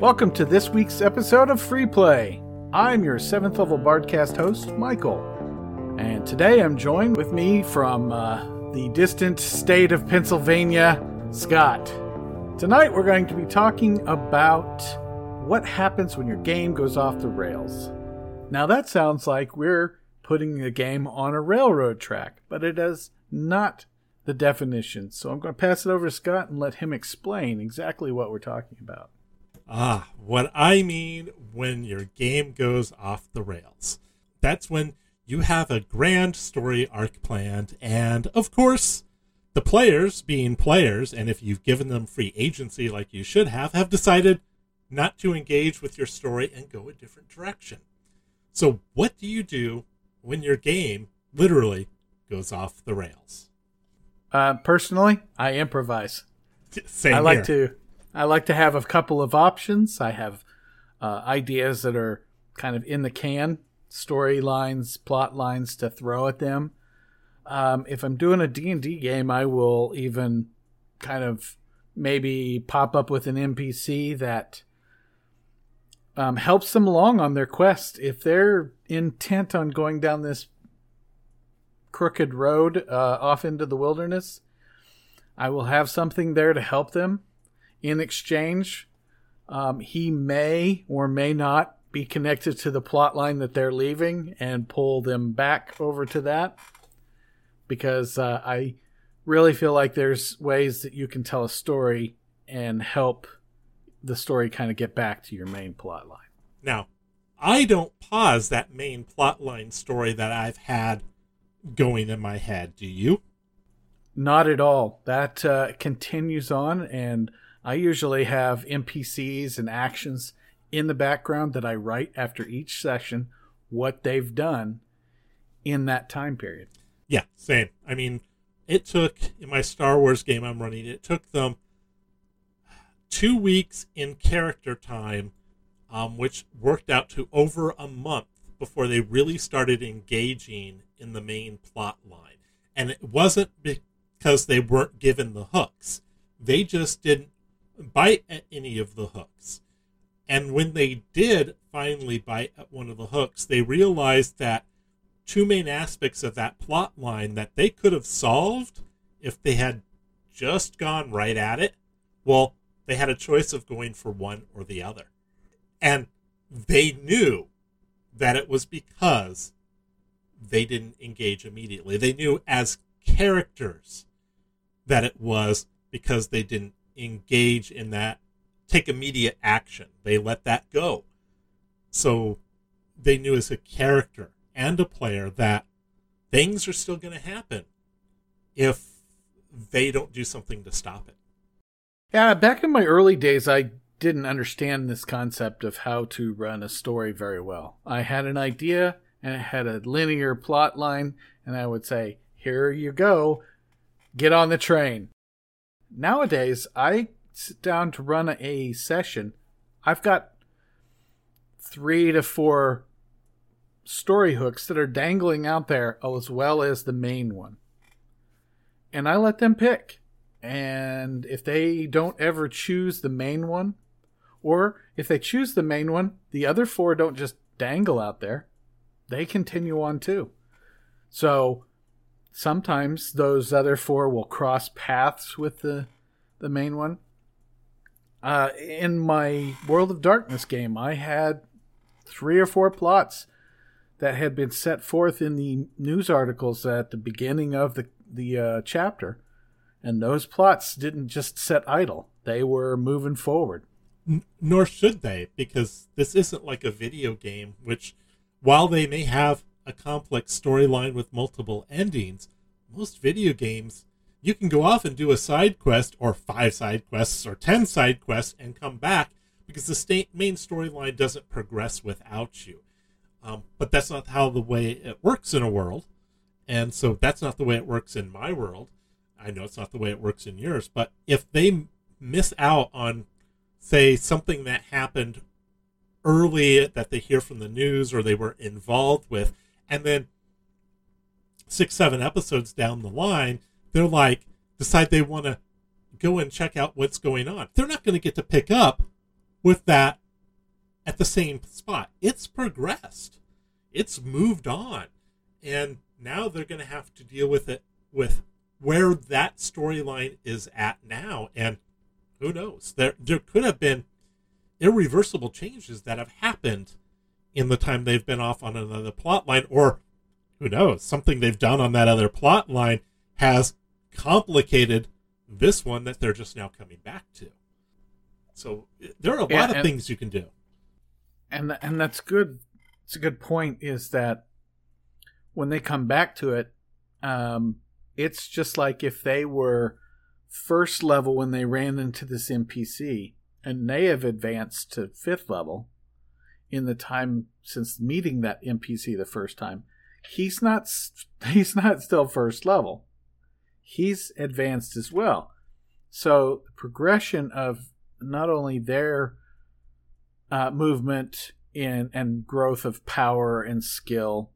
Welcome to this week's episode of Free Play. I'm your 7th level Bardcast host, Michael. And today I'm joined with me from uh, the distant state of Pennsylvania, Scott. Tonight we're going to be talking about what happens when your game goes off the rails. Now that sounds like we're putting the game on a railroad track, but it is not the definition. So I'm going to pass it over to Scott and let him explain exactly what we're talking about. Ah, what I mean when your game goes off the rails. That's when you have a grand story arc planned, and of course, the players, being players, and if you've given them free agency like you should have, have decided not to engage with your story and go a different direction. So, what do you do when your game literally goes off the rails? Uh, personally, I improvise. Same I like to I like to have a couple of options. I have uh, ideas that are kind of in the can, storylines, plot lines to throw at them. Um, if I'm doing a D&D game, I will even kind of maybe pop up with an NPC that um, helps them along on their quest. If they're intent on going down this crooked road uh, off into the wilderness, I will have something there to help them. In exchange, um, he may or may not be connected to the plot line that they're leaving and pull them back over to that because uh, I really feel like there's ways that you can tell a story and help the story kind of get back to your main plot line. Now, I don't pause that main plot line story that I've had going in my head. Do you? Not at all. That uh, continues on, and I usually have NPCs and actions in the background that I write after each session what they've done in that time period. Yeah, same. I mean, it took in my Star Wars game I'm running, it took them two weeks in character time, um, which worked out to over a month before they really started engaging in the main plot line. And it wasn't because they weren't given the hooks, they just didn't bite at any of the hooks. And when they did finally bite at one of the hooks, they realized that two main aspects of that plot line that they could have solved if they had just gone right at it. Well, they had a choice of going for one or the other. And they knew that it was because they didn't engage immediately. They knew as characters that it was because they didn't engage in that, take immediate action. They let that go. So they knew as a character and a player that things are still going to happen if they don't do something to stop it. Yeah, back in my early days, I didn't understand this concept of how to run a story very well. I had an idea and it had a linear plot line, and I would say, Here you go, get on the train. Nowadays, I sit down to run a session. I've got three to four story hooks that are dangling out there, as well as the main one. And I let them pick. And if they don't ever choose the main one, or if they choose the main one, the other four don't just dangle out there, they continue on too. So sometimes those other four will cross paths with the the main one. Uh, in my World of Darkness game, I had three or four plots that had been set forth in the news articles at the beginning of the the uh, chapter, and those plots didn't just sit idle; they were moving forward. N- nor should they, because this isn't like a video game, which, while they may have a complex storyline with multiple endings, most video games you can go off and do a side quest or five side quests or 10 side quests and come back because the main storyline doesn't progress without you. Um, but that's not how the way it works in a world. And so that's not the way it works in my world. I know it's not the way it works in yours. But if they miss out on, say, something that happened early that they hear from the news or they were involved with, and then six, seven episodes down the line, they're like, decide they want to go and check out what's going on. They're not going to get to pick up with that at the same spot. It's progressed. It's moved on. And now they're going to have to deal with it with where that storyline is at now. And who knows? There there could have been irreversible changes that have happened in the time they've been off on another plot line, or who knows, something they've done on that other plot line has complicated this one that they're just now coming back to. So there are a yeah, lot of and, things you can do. And and that's good. It's a good point. Is that when they come back to it, um, it's just like if they were first level when they ran into this NPC, and they have advanced to fifth level in the time since meeting that NPC the first time. He's not. He's not still first level. He's advanced as well. So the progression of not only their uh, movement in and growth of power and skill,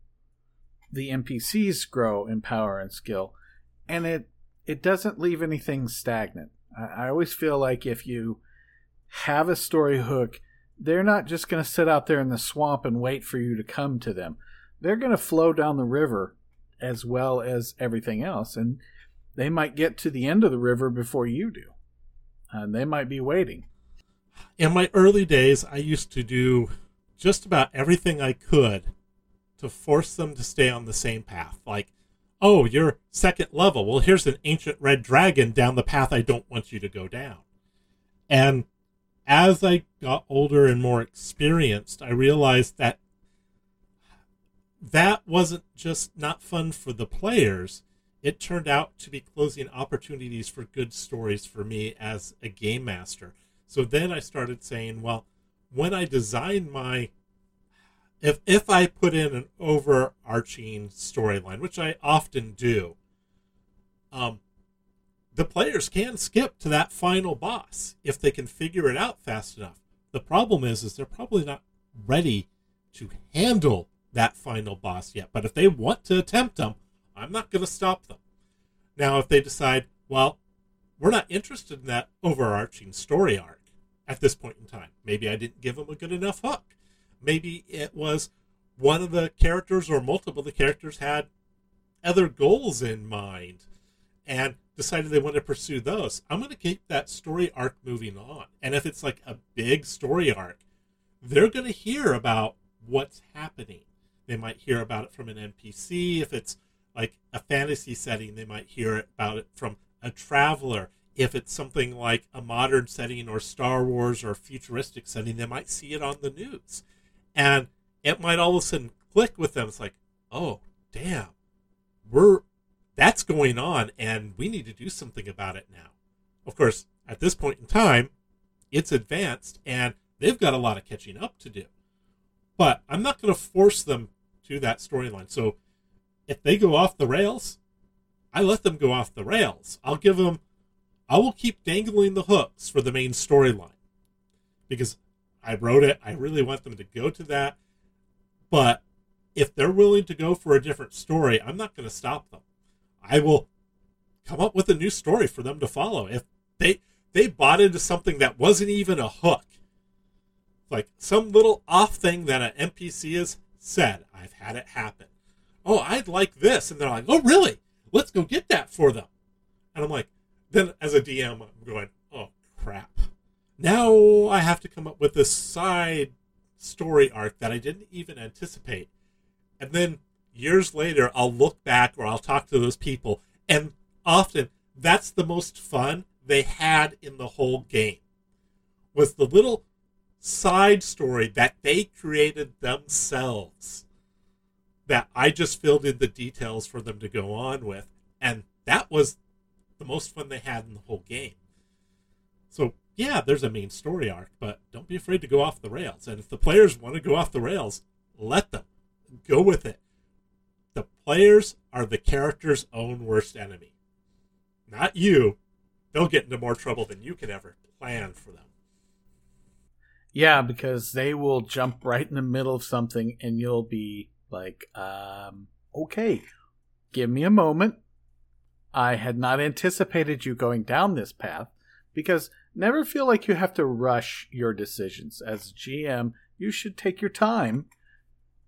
the NPCs grow in power and skill, and it it doesn't leave anything stagnant. I, I always feel like if you have a story hook, they're not just going to sit out there in the swamp and wait for you to come to them. They're going to flow down the river as well as everything else, and they might get to the end of the river before you do. And they might be waiting. In my early days, I used to do just about everything I could to force them to stay on the same path. Like, oh, you're second level. Well, here's an ancient red dragon down the path I don't want you to go down. And as I got older and more experienced, I realized that that wasn't just not fun for the players. It turned out to be closing opportunities for good stories for me as a game master. So then I started saying, well, when I design my if if I put in an overarching storyline, which I often do, um, the players can skip to that final boss if they can figure it out fast enough. The problem is, is they're probably not ready to handle that final boss yet. But if they want to attempt them, I'm not going to stop them. Now, if they decide, well, we're not interested in that overarching story arc at this point in time, maybe I didn't give them a good enough hook maybe it was one of the characters or multiple of the characters had other goals in mind and decided they want to pursue those. I'm going to keep that story arc moving on. And if it's like a big story arc, they're going to hear about what's happening. They might hear about it from an NPC. If it's like a fantasy setting, they might hear about it from a traveler. If it's something like a modern setting or Star Wars or futuristic setting, they might see it on the news and it might all of a sudden click with them. It's like, oh, damn, we're that's going on, and we need to do something about it now. Of course, at this point in time, it's advanced, and they've got a lot of catching up to do. But I'm not going to force them to that storyline. So if they go off the rails, I let them go off the rails. I'll give them, I will keep dangling the hooks for the main storyline because I wrote it. I really want them to go to that. But if they're willing to go for a different story, I'm not going to stop them. I will come up with a new story for them to follow. If they they bought into something that wasn't even a hook, like some little off thing that an NPC has said, I've had it happen. Oh, I'd like this, and they're like, oh, really? Let's go get that for them. And I'm like, then as a DM, I'm going, oh crap now I have to come up with a side story arc that I didn't even anticipate. And then years later, I'll look back or I'll talk to those people, and often that's the most fun they had in the whole game. Was the little side story that they created themselves that I just filled in the details for them to go on with. And that was the most fun they had in the whole game. So yeah, there's a main story arc, but don't be afraid to go off the rails. And if the players want to go off the rails, let them go with it. The players are the character's own worst enemy, not you. They'll get into more trouble than you can ever plan for them. Yeah, because they will jump right in the middle of something and you'll be like, um, okay, give me a moment. I had not anticipated you going down this path because never feel like you have to rush your decisions. As GM, you should take your time,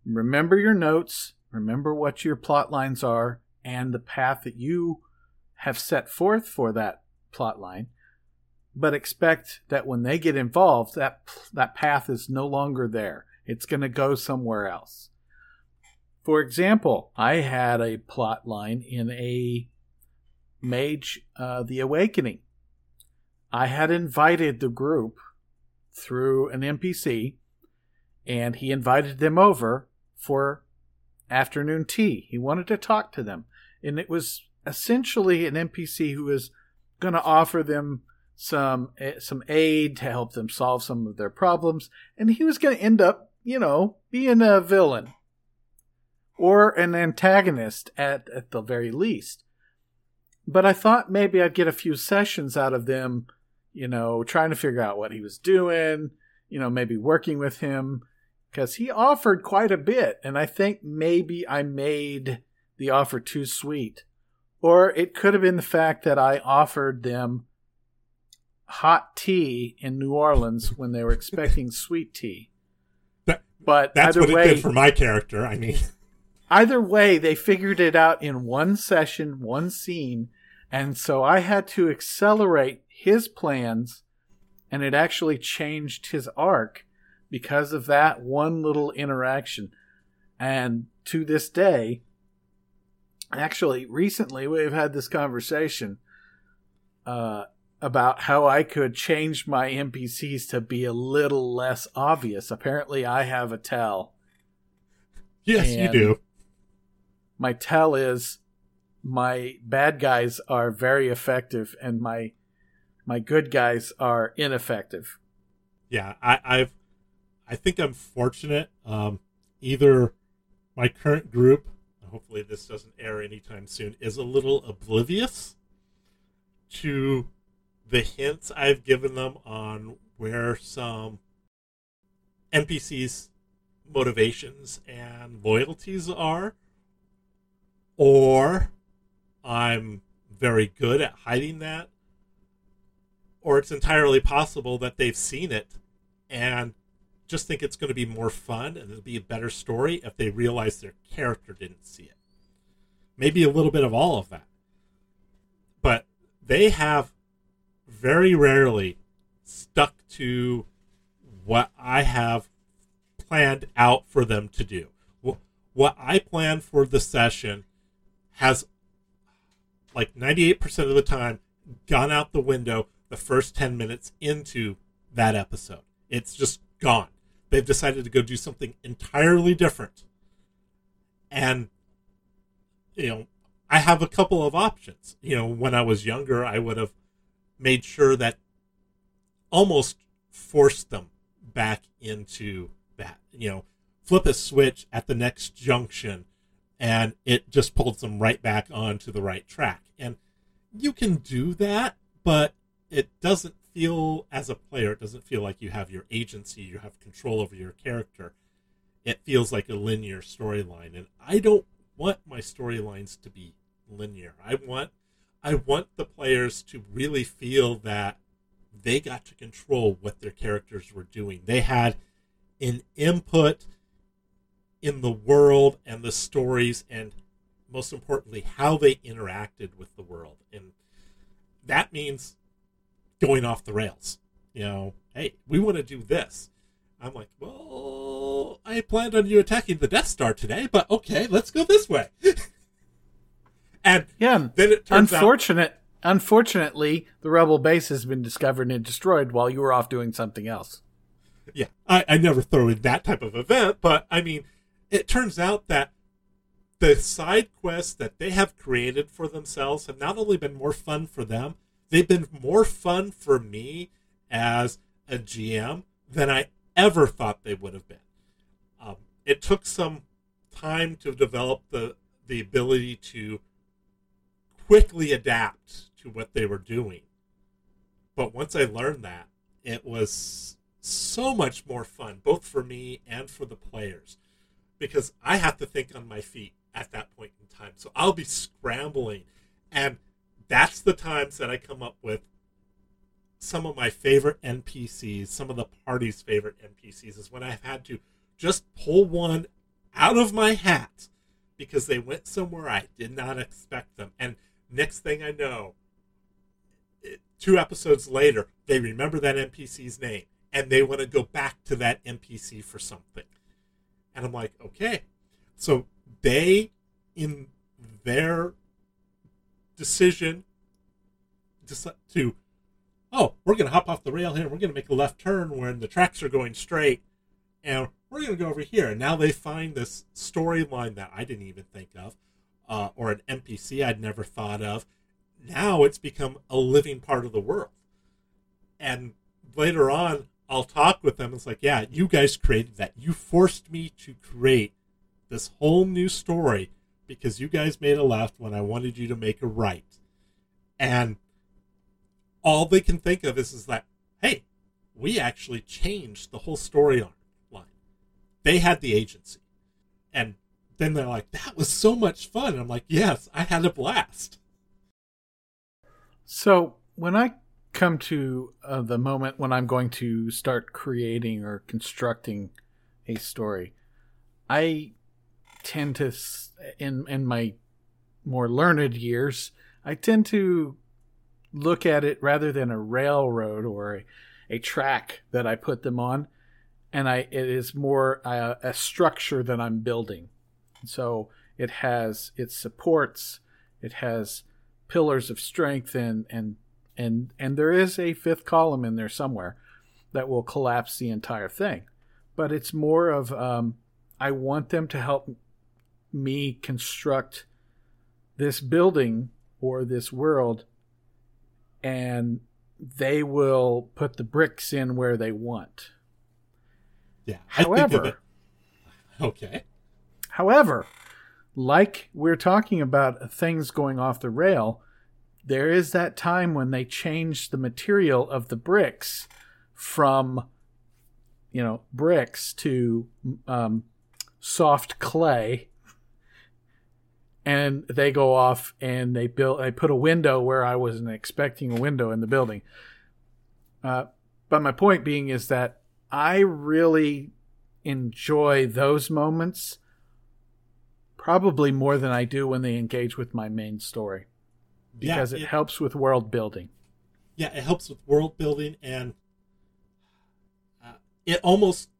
remember your notes, remember what your plot lines are, and the path that you have set forth for that plot line, but expect that when they get involved, that that path is no longer there. It's going to go somewhere else. For example, I had a plot line in a Mage uh, the Awakening. I had invited the group through an NPC, and he invited them over for afternoon tea. He wanted to talk to them, and it was essentially an NPC who was going to offer them some eh, some aid to help them solve some of their problems, and he was going to end up, you know, being a villain or an antagonist at at the very least. But I thought maybe I'd get a few sessions out of them, you know, trying to figure out what he was doing, you know, maybe working with him because he offered quite a bit, and I think maybe I made the offer too sweet. Or it could have been the fact that I offered them hot tea in New Orleans when they were expecting sweet tea. That, but that's what way, it did for my character. I mean, either way, they figured it out in one session, one scene, and so I had to accelerate his plans, and it actually changed his arc because of that one little interaction. And to this day, actually, recently we've had this conversation uh, about how I could change my NPCs to be a little less obvious. Apparently, I have a tell. Yes, you do. My tell is my bad guys are very effective and my my good guys are ineffective. Yeah, I, I've I think I'm fortunate. Um, either my current group, hopefully this doesn't air anytime soon, is a little oblivious to the hints I've given them on where some NPCs' motivations and loyalties are, or I'm very good at hiding that, or it's entirely possible that they've seen it and just think it's going to be more fun and it'll be a better story if they realize their character didn't see it. Maybe a little bit of all of that. But they have very rarely stuck to what I have planned out for them to do. What I plan for the session has like 98% of the time gone out the window the first 10 minutes into that episode. It's just gone. They've decided to go do something entirely different. And, you know, I have a couple of options. You know, when I was younger, I would have made sure that almost forced them back into that. You know, flip a switch at the next junction and it just pulls them right back onto the right track. And you can do that, but it doesn't feel as a player, it doesn't feel like you have your agency, you have control over your character. It feels like a linear storyline, and I don't want my storylines to be linear. I want I want the players to really feel that they got to control what their characters were doing. They had an input in the world and the stories and most importantly how they interacted with the world. And that means going off the rails. You know, hey, we want to do this. I'm like, well, I planned on you attacking the Death Star today, but okay, let's go this way. and yeah, then it turns unfortunate. Out, unfortunately, the rebel base has been discovered and destroyed while you were off doing something else. Yeah, I, I never throw in that type of event, but I mean, it turns out that the side quests that they have created for themselves have not only been more fun for them, they've been more fun for me as a GM than I ever thought they would have been. Um, it took some time to develop the the ability to quickly adapt to what they were doing. But once I learned that, it was so much more fun, both for me and for the players, because I have to think on my feet at that point in time. So I'll be scrambling, and that's the times that I come up with some of my favorite NPCs, some of the party's favorite NPCs, is when I've had to just pull one out of my hat because they went somewhere I did not expect them. And next thing I know, two episodes later, they remember that NPC's name and they want to go back to that NPC for something. And I'm like, okay. So they, in their decision to, oh, we're going to hop off the rail here. We're going to make a left turn when the tracks are going straight. And we're going to go over here. And now they find this storyline that I didn't even think of, uh, or an NPC I'd never thought of. Now it's become a living part of the world. And later on, I'll talk with them. It's like, yeah, you guys created that. You forced me to create this whole new story because you guys made a left when I wanted you to make a right. And all they can think of is, is that, hey, we actually changed the whole storyline. They had the agency. And then they're like, that was so much fun. And I'm like, yes, I had a blast. So when I come to uh, the moment when I'm going to start creating or constructing a story, I tend to, in in my more learned years, I tend to look at it rather than a railroad or a, a track that I put them on and I it is more uh, a structure that I'm building. So it has its supports, it has pillars of strength, and and and and there is a fifth column in there somewhere that will collapse the entire thing. But it's more of um, I want them to help me construct this building or this world, and they will put the bricks in where they want yeah. However, okay. However, like we're talking about things going off the rail, there is that time when they change the material of the bricks from, you know, bricks to um, soft clay, and they go off and they build. They put a window where I wasn't expecting a window in the building. Uh, but my point being is that I really enjoy those moments probably more than I do when they engage with my main story because yeah, it, it, helps with world building. Yeah, it helps with world building and uh, it almost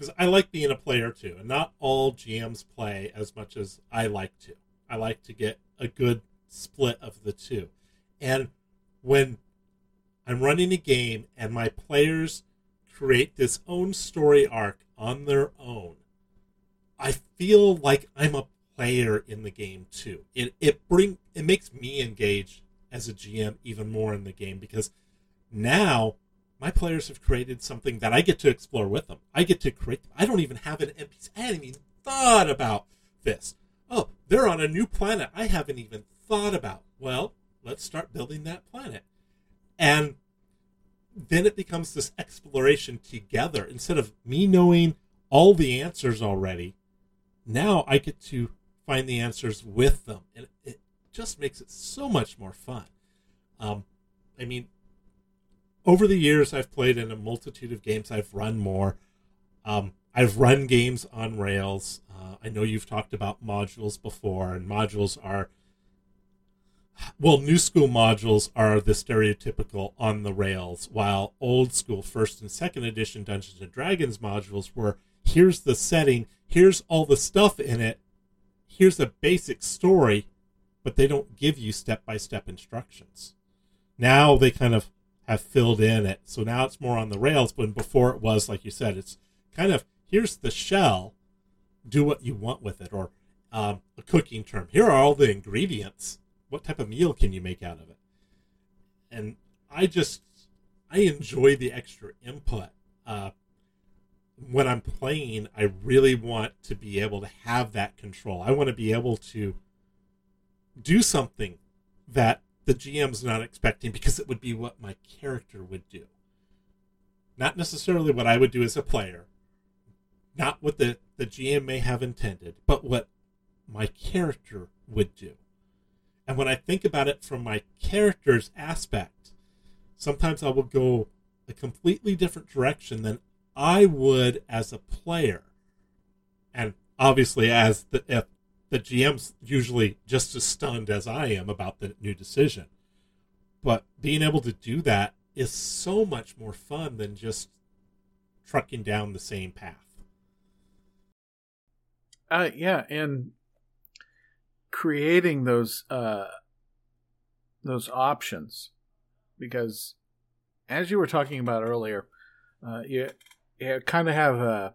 because I like being a player too, and not all GMs play as much as I like to. I like to get a good split of the two. And when I'm running a game and my players create this own story arc on their own, I feel like I'm a player in the game too. It it bring it makes me engage as a GM even more in the game because now my players have created something that I get to explore with them. I get to create. I don't even have an NPC. I hadn't even thought about this. Oh, they're on a new planet I haven't even thought about. Well, let's start building that planet. And then it becomes this exploration together instead of me knowing all the answers already. Now I get to find the answers with them, and it just makes it so much more fun. Um, I mean, over the years, I've played in a multitude of games. I've run more. Um, I've run games on Rails. Uh, I know you've talked about modules before, and modules are well, new school modules are the stereotypical on the rails, while old school first and second edition Dungeons and Dragons modules were here's the setting, here's all the stuff in it, here's a basic story, but they don't give you step by step instructions. Now they kind of have filled in it. So now it's more on the rails, but before it was, like you said, it's kind of here's the shell, do what you want with it, or um, a cooking term. Here are all the ingredients what type of meal can you make out of it? And I just I enjoy the extra input. Uh, when I'm playing, I really want to be able to have that control. I want to be able to do something that the GM's not expecting because it would be what my character would do. Not necessarily what I would do as a player, not what the, the GM may have intended, but what my character would do. And when I think about it from my character's aspect, sometimes I will go a completely different direction than I would as a player. And obviously, as the if the GM's usually just as stunned as I am about the new decision. But being able to do that is so much more fun than just trucking down the same path. Uh, yeah, and creating those uh, those options, because as you were talking about earlier, uh, you, you kind of have a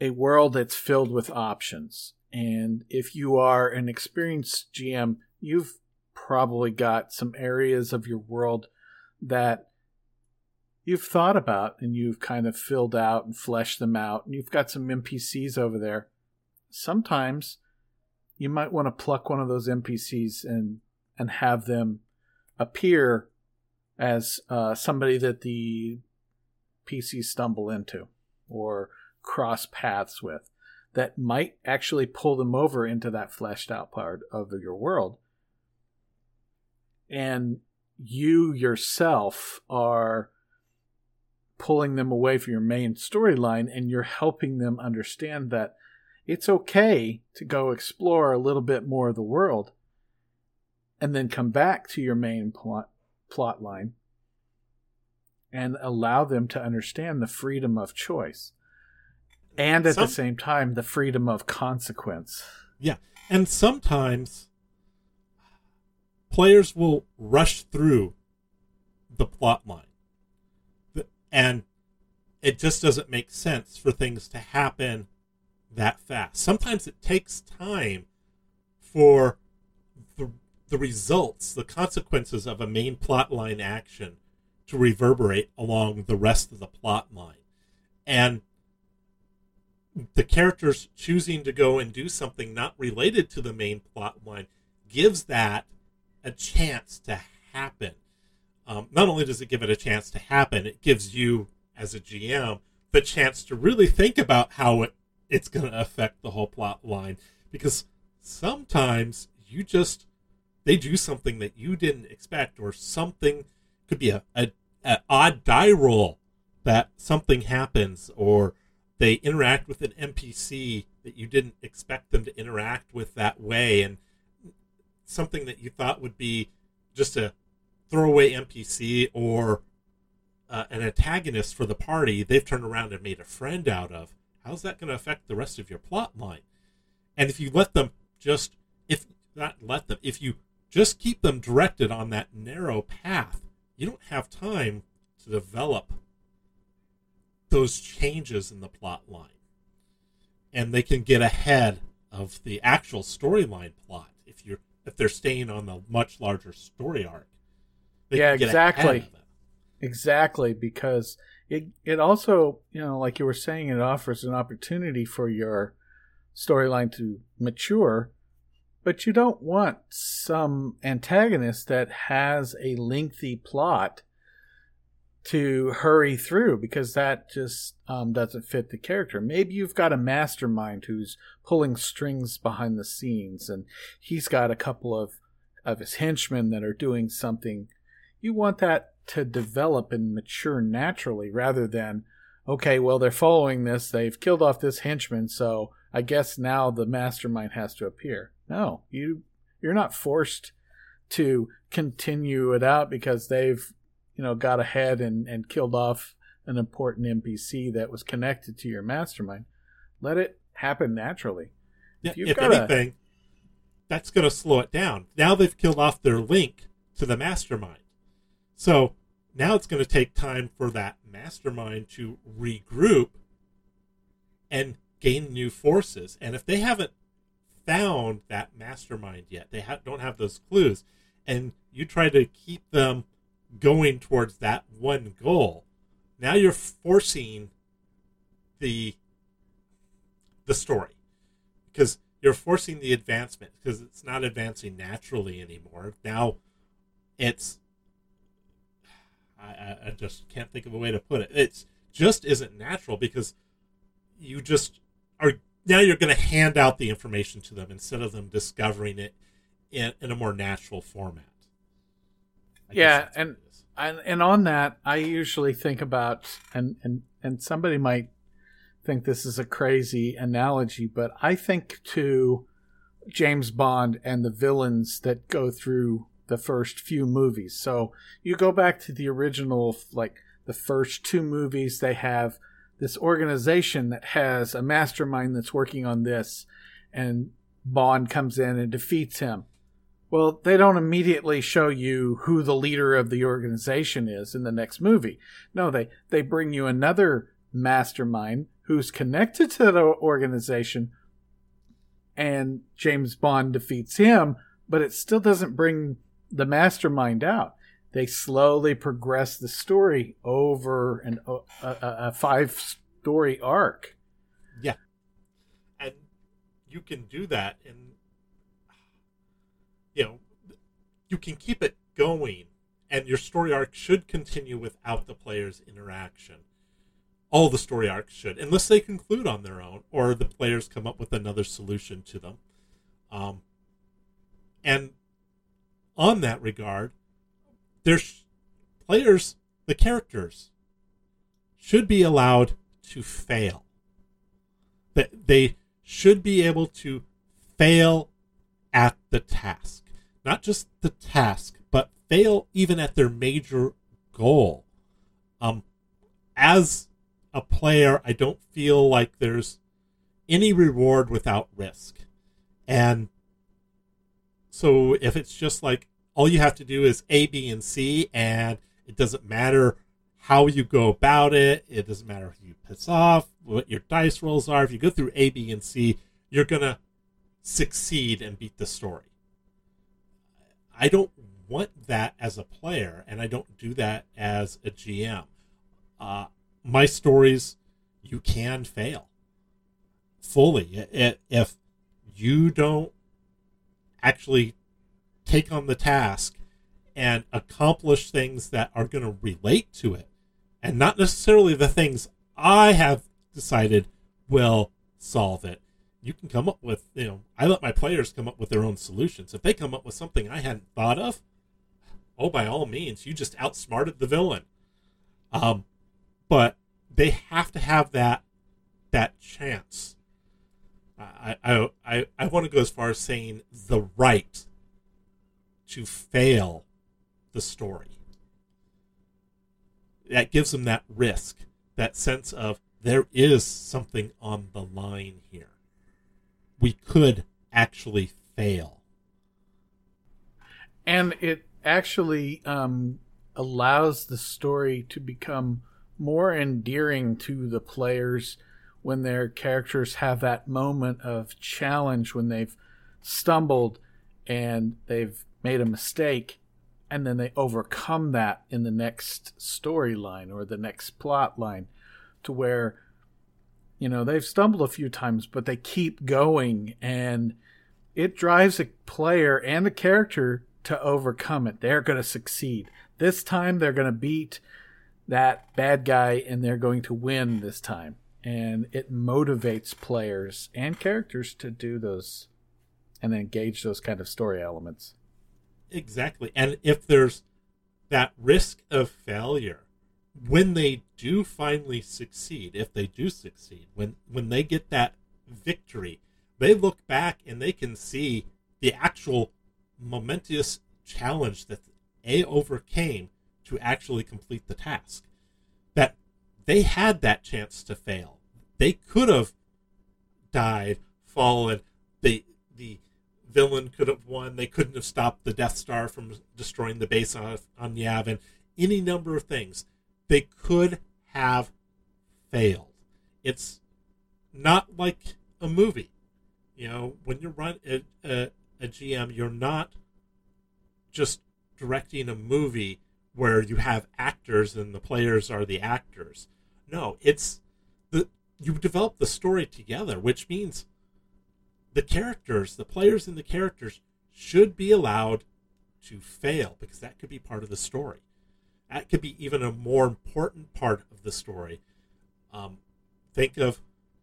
a world that's filled with options, and if you are an experienced GM, you've probably got some areas of your world that you've thought about and you've kind of filled out and fleshed them out, and you've got some NPCs over there. Sometimes you might want to pluck one of those NPCs and and have them appear as uh, somebody that the PCs stumble into or cross paths with that might actually pull them over into that fleshed out part of your world. And you yourself are pulling them away from your main storyline and you're helping them understand that it's okay to go explore a little bit more of the world and then come back to your main plot, plot line and allow them to understand the freedom of choice and at Some, the same time the freedom of consequence yeah and sometimes players will rush through the plot line and it just doesn't make sense for things to happen that fast. Sometimes it takes time for the, the results, the consequences of a main plot line action to reverberate along the rest of the plot line. And the characters choosing to go and do something not related to the main plot line gives that a chance to happen. Um, not only does it give it a chance to happen, it gives you as a GM the chance to really think about how it, it's going to affect the whole plot line. Because sometimes you just they do something that you didn't expect, or something could be a, a, a odd die roll that something happens, or they interact with an NPC that you didn't expect them to interact with that way, and something that you thought would be just a throwaway NPC or uh, an antagonist for the party they've turned around and made a friend out of, how's that going to affect the rest of your plot line? And if you let them just, if not let them, if you just keep them directed on that narrow path, you don't have time to develop those changes in the plot line. And they can get ahead of the actual storyline plot if you're if they're staying on the much larger story arc yeah, exactly. Exactly, because it it also, you know, like you were saying, it offers an opportunity for your storyline to mature, but you don't want some antagonist that has a lengthy plot to hurry through because that just um, doesn't fit the character. Maybe you've got a mastermind who's pulling strings behind the scenes, and he's got a couple of of his henchmen that are doing something. You want that to develop and mature naturally rather than okay well they're following this. They've killed off this henchman so i guess now the mastermind has to appear. No you you're not forced to continue it out because they've you know got ahead and and killed off an important npc that was connected to your mastermind let it happen naturally. Yeah, if, if anything a... that's going to slow it down. Now they've killed off their link to the mastermind. So now it's going to take time for that mastermind to regroup and gain new forces. And if they haven't found that mastermind yet, they ha- don't have those clues, and you try to keep them going towards that one goal, now you're forcing the the story because you're forcing the advancement because it's not advancing naturally anymore. Now it's I, I just can't think of a way to put it. It's just isn't natural because you just are now you're going to hand out the information to them instead of them discovering it in, in a more natural format. I Yeah, and- what it is. and, and on that, I usually think about and and and somebody might think this is a crazy analogy, but I think to James Bond and the villains that go through the first few movies. So you go back to the original, like the first two movies, they have this organization that has a mastermind that's working on this, and Bond comes in and defeats him. Well, they don't immediately show you who the leader of the organization is in the next movie. No, they, they bring you another mastermind who's connected to the organization, and James Bond defeats him, but it still doesn't bring the mastermind out. They slowly progress the story over an, a, a, five story arc. Yeah. And you can do that and you know you can keep it going and your story arc should continue without the player's interaction. All the story arcs should unless they conclude on their own or the players come up with another solution to them. Um, and on that regard there's players the characters should be allowed to fail. That they should be able to fail at the task. Not just the task, but fail even at their major goal. Um, as a player, I don't feel like there's any reward without risk. And so if it's just like all you have to do is A, B, and C, and it doesn't matter how you go about it, it doesn't matter who you piss off, what your dice rolls are. If you go through A, B, and C, you're going to succeed and beat the story. I don't want that as a player, and I don't do that as a GM. Uh, my stories, you can fail fully. If you don't actually take on the task and accomplish things that are going to relate to it, and not necessarily the things I have decided will solve it. You can come up with, you know, I let my players come up with their own solutions. If they come up with something I hadn't thought of, oh, by all means, you just outsmarted the villain. Um, but they have to have that that chance. I I I, I want to go as far as saying the right to fail the story. That gives them that risk, that sense of there is something on the line here. We could actually fail. and it actually um, allows the story to become more endearing to the players when their characters have that moment of challenge when they've stumbled and they've made a mistake and then they overcome that in the next storyline or the next plot line to where you know they've stumbled a few times but they keep going and it drives a player and a character to overcome it. They're going to succeed. This time they're going to beat that bad guy and they're going to win this time. And it motivates players and characters to do those and engage those kind of story elements. Exactly. And if there's that risk of failure, when they do finally succeed, if they do succeed, when when they get that victory, they look back and they can see the actual momentous challenge that they overcame to actually complete the task. That they had that chance to fail. They could have died, fallen. The the villain could have won. They couldn't have stopped the Death Star from destroying the base on, on Yavin. Any number of things. They could have failed. It's not like a movie. You know, when you run a, a, a GM, you're not just directing a movie where you have actors and the players are the actors. No, it's the you develop the story together, which means the characters, the players and the characters should be allowed to fail because that could be part of the story. That could be even a more important part of the story. Um, think of,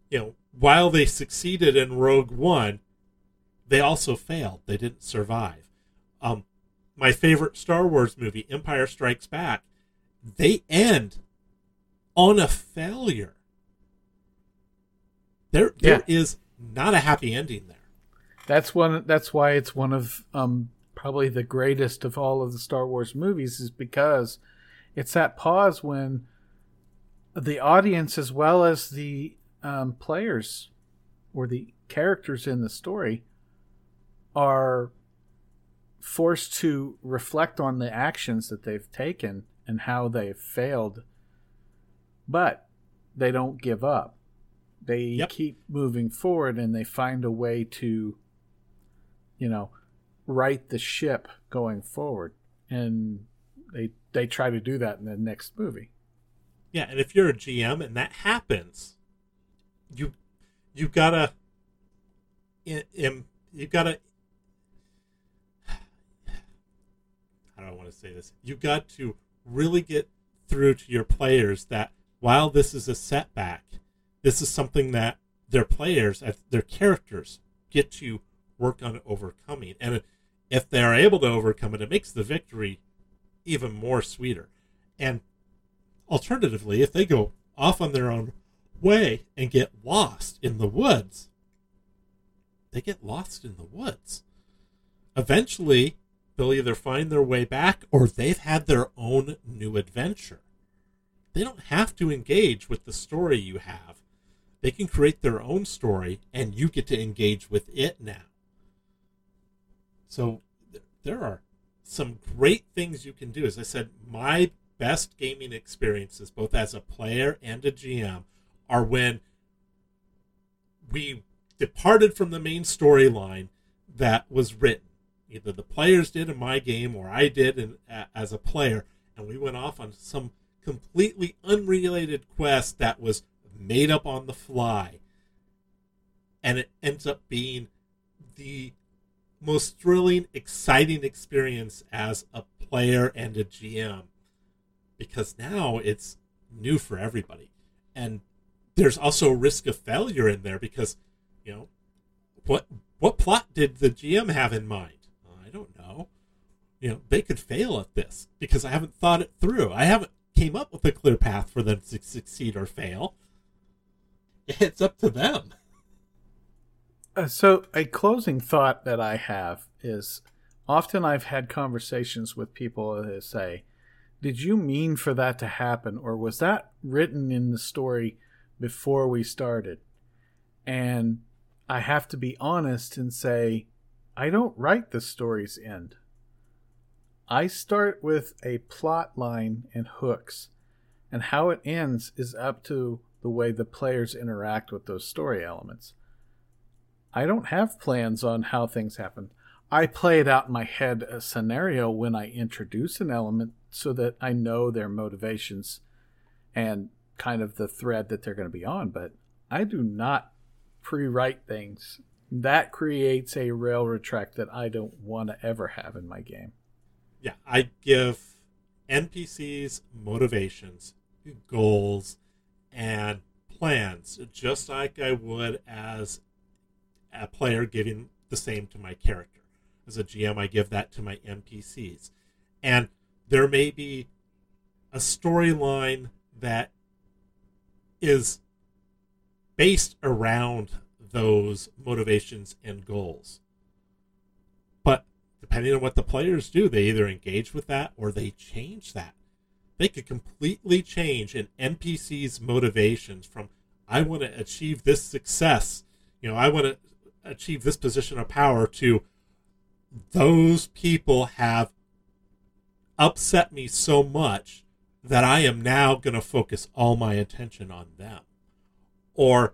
you know, while they succeeded in Rogue One, they also failed. They didn't survive. Um, my favorite Star Wars movie, Empire Strikes Back, they end on a failure. There, there Yeah. is not a happy ending there. That's one. That's why it's one of um, probably the greatest of all of the Star Wars movies, is because it's that pause when the audience, as well as the um, players or the characters in the story, are forced to reflect on the actions that they've taken and how they've failed, but they don't give up. They Yep. keep moving forward and they find a way to, you know, right the ship going forward. And they they try to do that in the next movie. Yeah, and if you're a GM and that happens, you you gotta you gotta I want to say this? You got to really get through to your players that while this is a setback, this is something that their players, uh, their characters, get to work on overcoming. And if they are able to overcome it, it makes the victory even more sweeter. And alternatively, if they go off on their own way and get lost in the woods, they get lost in the woods. Eventually, they'll either find their way back or they've had their own new adventure. They don't have to engage with the story you have. They can create their own story and you get to engage with it now. So there are some great things you can do. As I said, my best gaming experiences, both as a player and a GM, are when we departed from the main storyline that was written. Either the players did in my game or I did in, a, as a player, and we went off on some completely unrelated quest that was made up on the fly. And it ends up being the most thrilling, exciting experience as a player and a GM because now it's new for everybody. And there's also a risk of failure in there because, you know, what what plot did the GM have in mind? I don't know. You know, they could fail at this because I haven't thought it through. I haven't came up with a clear path for them to succeed or fail. It's up to them. Uh, so, a closing thought that I have is often I've had conversations with people that say, Did you mean for that to happen? Or was that written in the story before we started? And I have to be honest and say, I don't write the story's end. I start with a plot line and hooks, and how it ends is up to the way the players interact with those story elements. I don't have plans on how things happen. I play it out in my head a scenario when I introduce an element so that I know their motivations and kind of the thread that they're going to be on, but I do not pre write things. That creates a railroad track that I don't want to ever have in my game. Yeah, I give NPCs motivations, goals, and plans, just like I would as a player giving the same to my character. As a GM, I give that to my NPCs. And there may be a storyline that is based around those motivations and goals. But depending on what the players do, they either engage with that or they change that. They could completely change an NPC's motivations from I want to achieve this success, you know, I want to achieve this position of power to those people have upset me so much that I am now going to focus all my attention on them. Or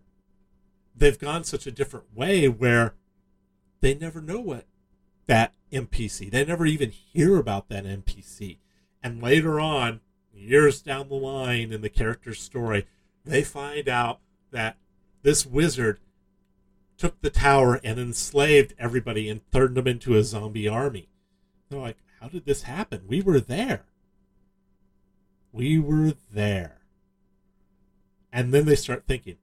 they've gone such a different way where they never know what that NPC, they never even hear about that NPC. And later on, years down the line in the character's story, they find out that this wizard took the tower and enslaved everybody and turned them into a zombie army. They're like, how did this happen? We were there. We were there. And then they start thinking.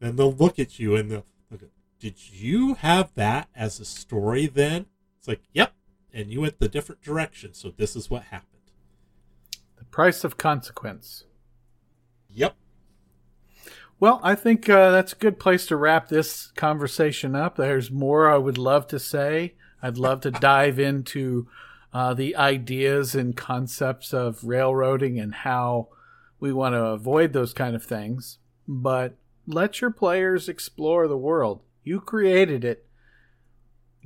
Then they'll look at you and they'll look at, did you have that as a story then? It's like, yep, and you went the different direction, so this is what happened. The price of consequence. Yep. Well, I think uh, that's a good place to wrap this conversation up. There's more I would love to say. I'd love to dive into uh, the ideas and concepts of railroading and how we want to avoid those kind of things. But let your players explore the world. You created it.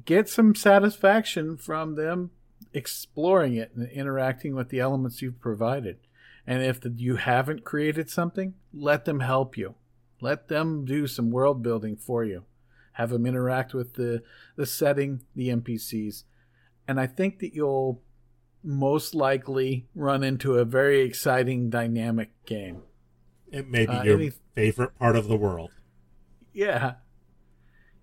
Get some satisfaction from them exploring it and interacting with the elements you've provided. And if the, you haven't created something, let them help you. Let them do some world building for you. Have them interact with the, the setting, the NPCs. And I think that you'll most likely run into a very exciting, dynamic game. It may be uh, your any... favorite part of the world. Yeah.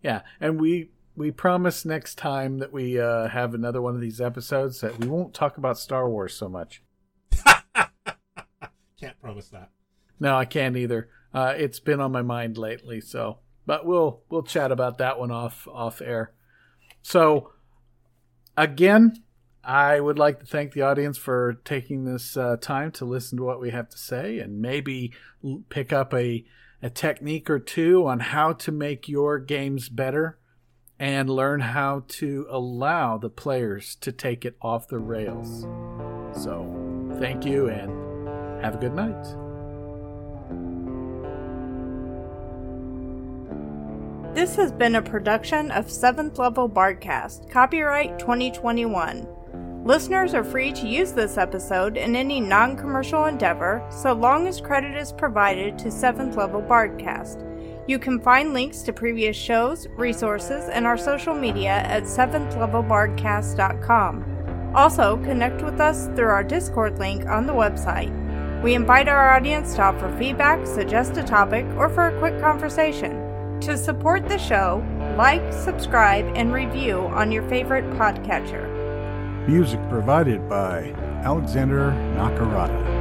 Yeah. And we we promise next time that we uh, have another one of these episodes that we won't talk about Star Wars so much. Can't promise that. No, I can't either. Uh, it's been on my mind lately, so but we'll we'll chat about that one off off air. So again, I would like to thank the audience for taking this uh, time to listen to what we have to say and maybe pick up a a technique or two on how to make your games better and learn how to allow the players to take it off the rails. So, thank you and have a good night. This has been a production of 7th Level Bardcast, copyright 2021. Listeners are free to use this episode in any non commercial endeavor so long as credit is provided to 7th Level Bardcast. You can find links to previous shows, resources, and our social media at 7thlevelbardcast.com. Also, connect with us through our Discord link on the website. We invite our audience to offer feedback, suggest a topic, or for a quick conversation. To support the show, like, subscribe, and review on your favorite podcatcher. Music provided by Alexander Nakarada.